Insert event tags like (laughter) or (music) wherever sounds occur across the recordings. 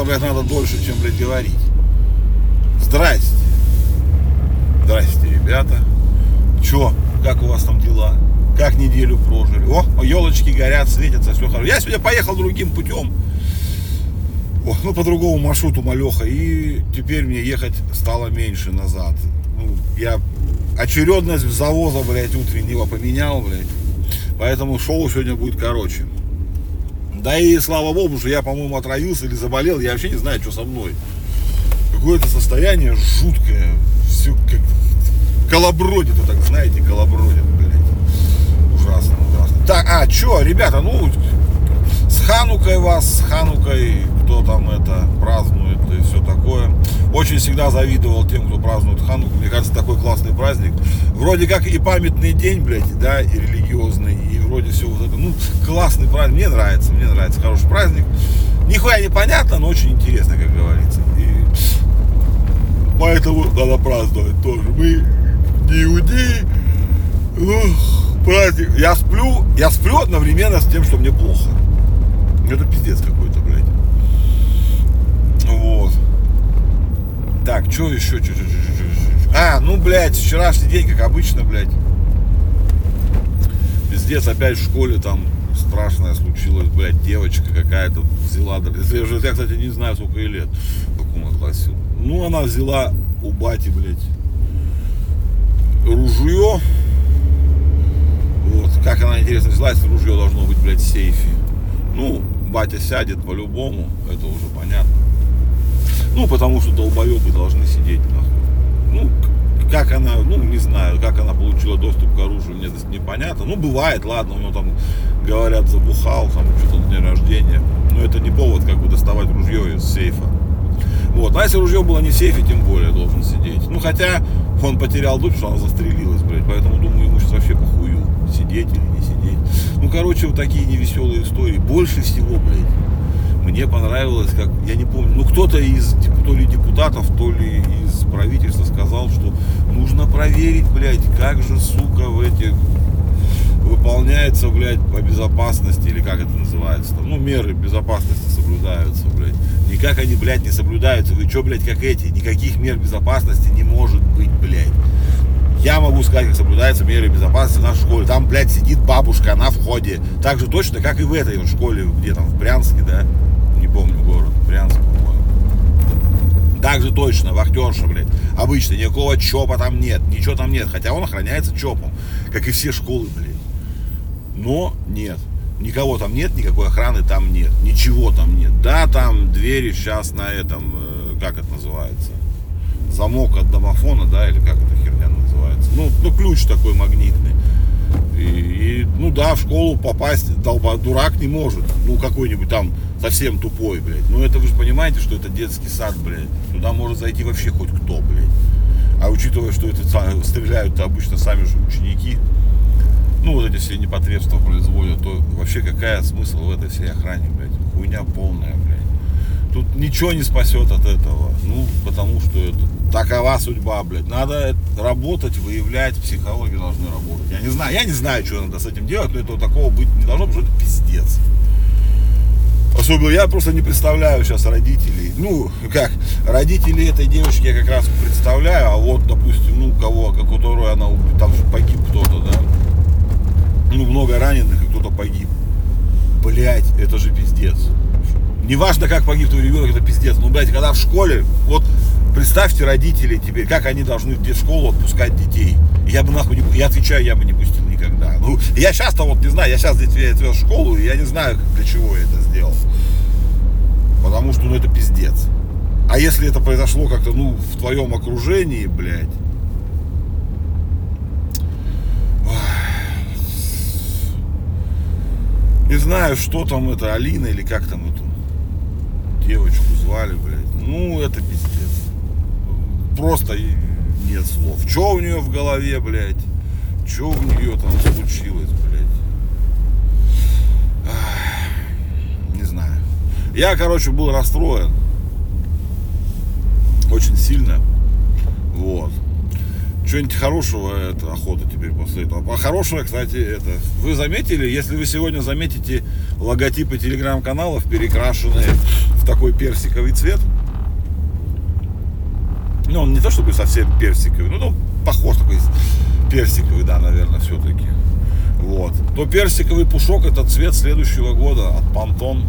блядь, надо дольше, чем, блядь, говорить. Здрасте. Здрасте, ребята. Чё, как у вас там дела? Как неделю прожили? О, елочки горят, светятся, все хорошо. Я сегодня поехал другим путем. О, ну, по другому маршруту малеха. И теперь мне ехать стало меньше назад. Ну, я очередность завоза, блядь, утреннего поменял, блядь. Поэтому шоу сегодня будет короче. Да и слава богу, что я, по-моему, отравился или заболел. Я вообще не знаю, что со мной. Какое-то состояние жуткое. Все как колобродит, так знаете, колобродит, блядь. Ужасно, ужасно. Так, а, что, ребята, ну, с Ханукой вас, с Ханукой, кто там это празднует и все такое. Очень всегда завидовал тем, кто празднует Хануку. Мне кажется, такой классный праздник. Вроде как и памятный день, блядь, да, и религиозный, классный праздник. Мне нравится, мне нравится. Хороший праздник. Нихуя непонятно, но очень интересно, как говорится. И поэтому надо праздновать тоже. Мы не иудеи. Праздник. Я сплю, я сплю одновременно с тем, что мне плохо. Это пиздец какой-то, блядь. Вот. Так, что еще? Чё, чё, чё, чё, чё? А, ну, блядь, вчерашний день, как обычно, блядь. Пиздец, опять в школе там страшное случилось, блядь, девочка какая-то взяла, я, уже, я, кстати, не знаю, сколько ей лет, в каком классе. Ну, она взяла у бати, блядь, ружье. Вот, как она, интересно, взяла, если ружье должно быть, блядь, в сейфе. Ну, батя сядет по-любому, это уже понятно. Ну, потому что долбоебы должны сидеть, нахуй. Ну, как она, ну, не знаю, как она получила доступ к оружию, мне это непонятно. Ну, бывает, ладно, у него там, говорят, забухал, там, что-то на день рождения. Но это не повод, как бы, доставать ружье из сейфа. Вот, а если ружье было не в сейфе, тем более должен сидеть. Ну, хотя он потерял дочь, что она застрелилась, блядь, поэтому, думаю, ему сейчас вообще похую, сидеть или не сидеть. Ну, короче, вот такие невеселые истории. Больше всего, блядь, мне понравилось, как, я не помню, ну кто-то из, то ли депутатов, то ли из правительства сказал, что нужно проверить, блядь, как же, сука, в этих выполняется, блядь, по безопасности, или как это называется, там, ну, меры безопасности соблюдаются, блядь. Никак они, блядь, не соблюдаются. Вы что, блядь, как эти? Никаких мер безопасности не может быть, блядь. Я могу сказать, как соблюдаются меры безопасности в нашей школе. Там, блядь, сидит бабушка на входе. Так же точно, как и в этой вот школе, где там, в Брянске, да? Не помню город. Брянск, по-моему. Так же точно, вахтерша, блядь. Обычно никакого ЧОПа там нет, ничего там нет. Хотя он охраняется ЧОПом, как и все школы, блядь. Но нет. Никого там нет, никакой охраны там нет. Ничего там нет. Да, там двери сейчас на этом, э, как это называется? Замок от домофона, да, или как эта херня называется? Ну, ну ключ такой магнитный. И, и, ну да, в школу попасть долба, дурак не может. Ну, какой-нибудь там совсем тупой, блядь. Ну, это вы же понимаете, что это детский сад, блядь. Туда может зайти вообще хоть кто, блядь. А учитывая, что это стреляют обычно сами же ученики, ну, вот эти все непотребства производят, то вообще какая смысл в этой всей охране, блядь? Хуйня полная, блядь. Тут ничего не спасет от этого. Ну, потому что это такова судьба, блядь. Надо работать, выявлять, психологи должны работать. Я не знаю, я не знаю, что надо с этим делать, но этого такого быть не должно, потому что это пиздец. Особенно я просто не представляю сейчас родителей. Ну, как, родители этой девочки я как раз представляю, а вот, допустим, ну, кого, как которую она, там погиб кто-то, да, ну, много раненых, и кто-то погиб. Блять, это же пиздец. Неважно, как погиб твой ребенок, это пиздец. Ну, блядь, когда в школе, вот представьте родителей теперь, как они должны в школу отпускать детей. Я бы нахуй не, я отвечаю, я бы не пустил никогда. Ну, я сейчас-то вот не знаю, я сейчас детей отвез в школу, и я не знаю, для чего я это сделал. Потому что, ну, это пиздец. А если это произошло как-то, ну, в твоем окружении, блядь, Не знаю, что там это, Алина или как там эту девочку звали, блядь. Ну, это пиздец. Просто нет слов. Что у нее в голове, блядь? Что у нее там случилось, блядь? не знаю. Я, короче, был расстроен. Очень сильно. Вот что-нибудь хорошего это охота теперь после этого. А хорошего, кстати, это. Вы заметили, если вы сегодня заметите логотипы телеграм-каналов перекрашены в такой персиковый цвет. Ну, он не то чтобы совсем персиковый, ну, ну похож такой персиковый, да, наверное, все-таки. Вот. То персиковый пушок это цвет следующего года от Пантон.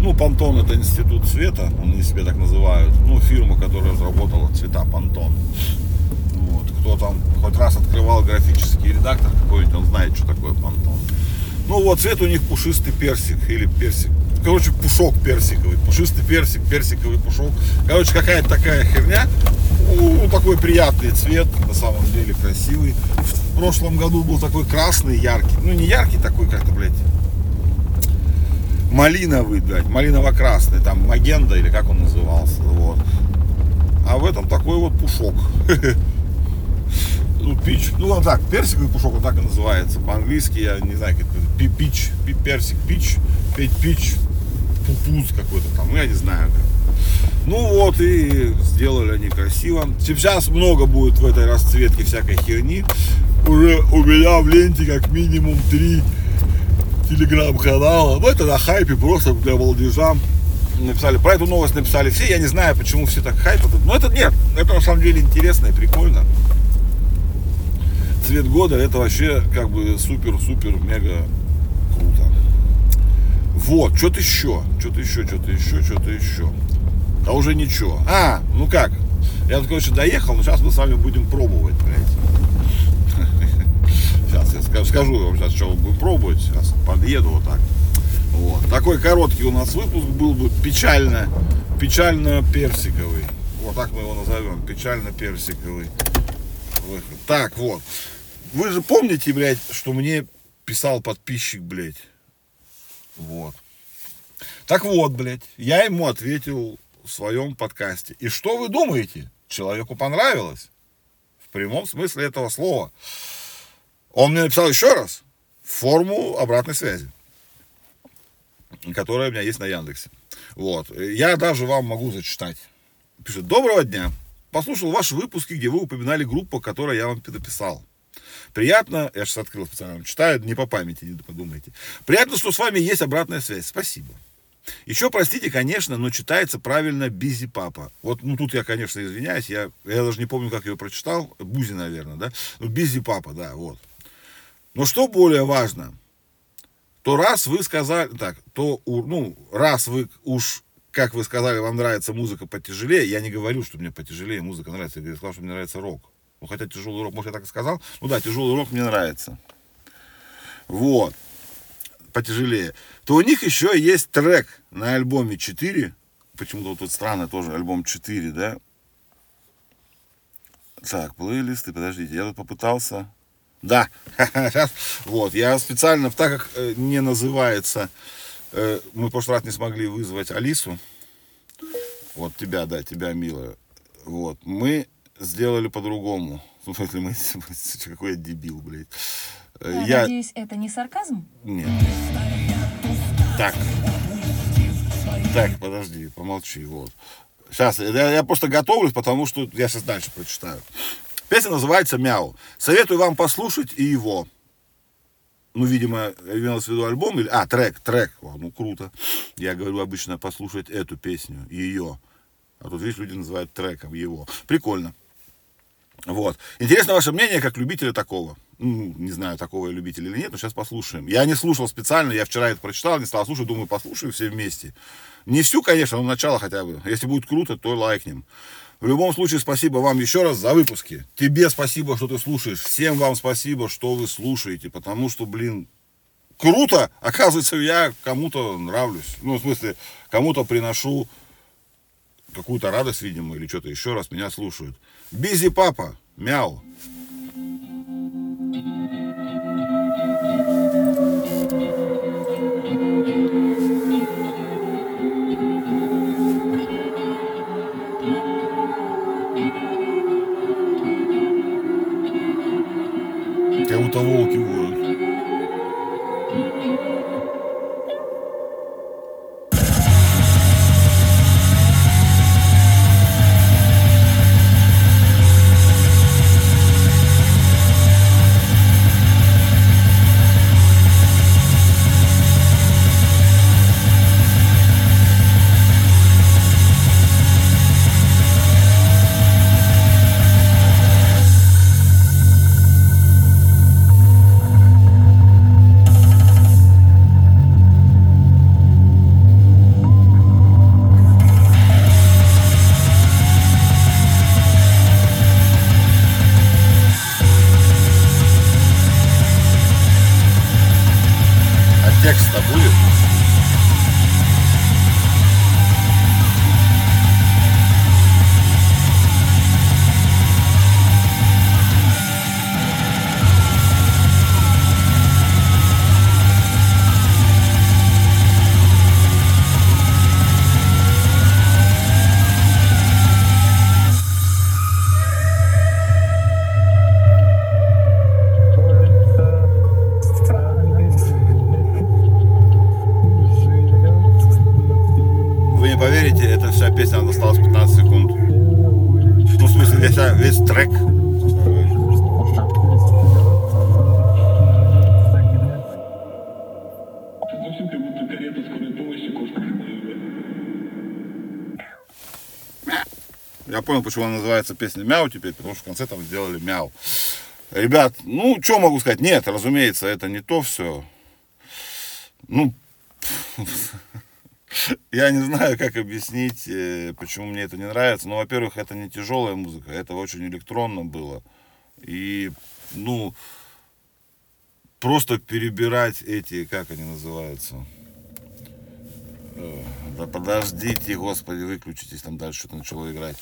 Ну, Пантон это институт цвета, они себе так называют. Ну, фирма, которая разработала цвета Пантон. Вот. Кто там хоть раз открывал графический редактор какой-нибудь, он знает, что такое Пантон. Ну вот цвет у них пушистый персик или персик. Короче, пушок персиковый, пушистый персик, персиковый пушок. Короче, какая-то такая херня. Ну, такой приятный цвет, на самом деле красивый. В прошлом году был такой красный, яркий. Ну, не яркий такой, как-то, блядь, малиновый, блядь, малиново-красный, там магенда или как он назывался, вот. А в этом такой вот пушок. (laughs) Ну, пич, ну, он так, персиковый пушок, он так и называется. По-английски, я не знаю, как это, пич, персик, пич, петь пич, пупуз какой-то там, ну, я не знаю как. Ну вот и сделали они красиво. Сейчас много будет в этой расцветке всякой херни. Уже у меня в ленте как минимум три телеграм-канала. Ну это на хайпе просто для молодежа. Написали, про эту новость написали все. Я не знаю, почему все так хайпят. Но это нет, это на самом деле интересно и прикольно. Цвет года это вообще как бы супер-супер мега круто. Вот, что-то еще, что-то еще, что-то еще, что-то еще. А уже ничего. А, ну как? Я тут, короче, доехал, но сейчас мы с вами будем пробовать, блядь. (laughs) Сейчас я скажу, вам сейчас, что будем пробовать. Сейчас подъеду вот так. Вот. Такой короткий у нас выпуск был бы печально, печально-персиковый. Вот так мы его назовем. Печально-персиковый выход. Так, вот. Вы же помните, блядь, что мне писал подписчик, блядь. Вот. Так вот, блядь, я ему ответил в своем подкасте. И что вы думаете? Человеку понравилось. В прямом смысле этого слова. Он мне написал еще раз форму обратной связи, которая у меня есть на Яндексе. Вот. Я даже вам могу зачитать. Пишет, доброго дня. Послушал ваши выпуски, где вы упоминали группу, которую я вам написал. Приятно, я сейчас открыл специально, читаю, не по памяти, не подумайте. Приятно, что с вами есть обратная связь. Спасибо. Еще, простите, конечно, но читается правильно Busy Papa. Вот, ну, тут я, конечно, извиняюсь, я, я даже не помню, как ее прочитал. Бузи, наверное, да? Ну, Busy Papa, да, вот. Но что более важно, то раз вы сказали, так, то, ну, раз вы уж, как вы сказали, вам нравится музыка потяжелее, я не говорю, что мне потяжелее музыка нравится, я сказал, что мне нравится рок. Ну, хотя тяжелый рок, может, я так и сказал. Ну да, тяжелый рок мне нравится. Вот потяжелее, то у них еще есть трек на альбоме 4. Почему-то вот тут странно тоже альбом 4, да? Так, плейлисты, подождите, я тут попытался. Да, (laughs) вот, я специально, так как э, не называется, э, мы в прошлый раз не смогли вызвать Алису, вот тебя, да, тебя, милая, вот, мы сделали по-другому. (laughs) В смысле, мы, (laughs) какой я дебил, блядь. Э, я, надеюсь, это не сарказм? Нет. Так. Так, подожди, помолчи, вот. Сейчас, я, я просто готовлюсь, потому что я сейчас дальше прочитаю. Песня называется «Мяу». Советую вам послушать и его. Ну, видимо, имелось в виду альбом или... А, трек, трек. О, ну, круто. Я говорю обычно послушать эту песню, ее. А тут, видишь, люди называют треком его. Прикольно. Вот. Интересно ваше мнение, как любителя такого. Ну, не знаю, такого я любитель или нет, но сейчас послушаем. Я не слушал специально, я вчера это прочитал, не стал слушать, думаю, послушаю все вместе. Не всю, конечно, но начало хотя бы. Если будет круто, то лайкнем. В любом случае, спасибо вам еще раз за выпуски. Тебе спасибо, что ты слушаешь. Всем вам спасибо, что вы слушаете. Потому что, блин, круто. Оказывается, я кому-то нравлюсь. Ну, в смысле, кому-то приношу какую-то радость, видимо, или что-то еще раз меня слушают. Бизи папа, мяу. Весь трек. Я понял, почему она называется песня «Мяу» теперь, потому что в конце там сделали «Мяу». Ребят, ну, что могу сказать? Нет, разумеется, это не то все. Ну, (laughs) я не знаю, как объяснить, э, почему мне это не нравится. Ну, во-первых, это не тяжелая музыка, это очень электронно было. И, ну, просто перебирать эти, как они называются? Э, Да подождите, господи, выключитесь, там дальше что-то начало играть.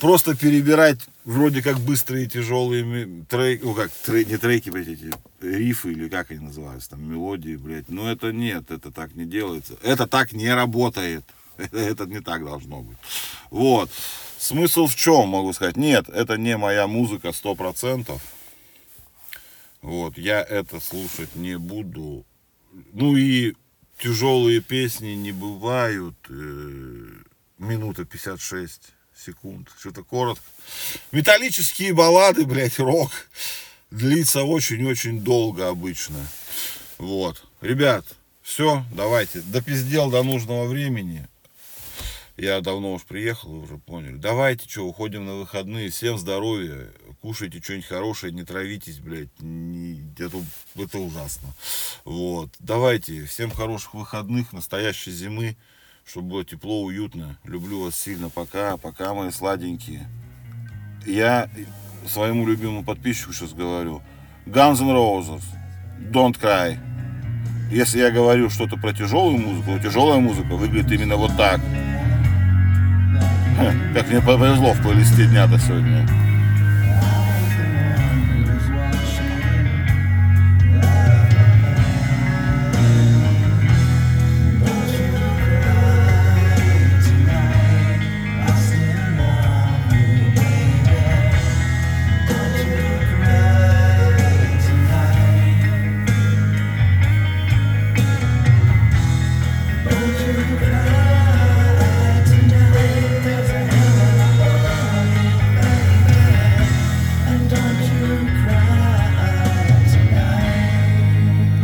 Просто перебирать вроде как быстрые тяжелые треки, ну как, тре- не треки, блядь, эти рифы или как они называются, там мелодии, блядь. Но это нет, это так не делается. Это так не работает. (laughs) Это не так должно быть. Вот. Смысл в чем, могу сказать? Нет, это не моя музыка 100%. Вот, я это слушать не буду. Ну и тяжелые песни не бывают. э, минута 56 секунд. Что-то коротко. Металлические баллады, блядь, рок. Длится очень-очень долго обычно. Вот. Ребят, все, давайте. Допиздел до нужного времени. Я давно уж приехал, вы уже поняли. Давайте, что, уходим на выходные. Всем здоровья. Кушайте что-нибудь хорошее, не травитесь, блядь. Не- это, это ужасно. Вот. Давайте. Всем хороших выходных, настоящей зимы. Чтобы было тепло, уютно. Люблю вас сильно. Пока. Пока, мои сладенькие. Я своему любимому подписчику сейчас говорю. Guns N' Roses. Don't cry. Если я говорю что-то про тяжелую музыку, то тяжелая музыка выглядит именно вот так. Как мне повезло в плейлисте дня-то сегодня.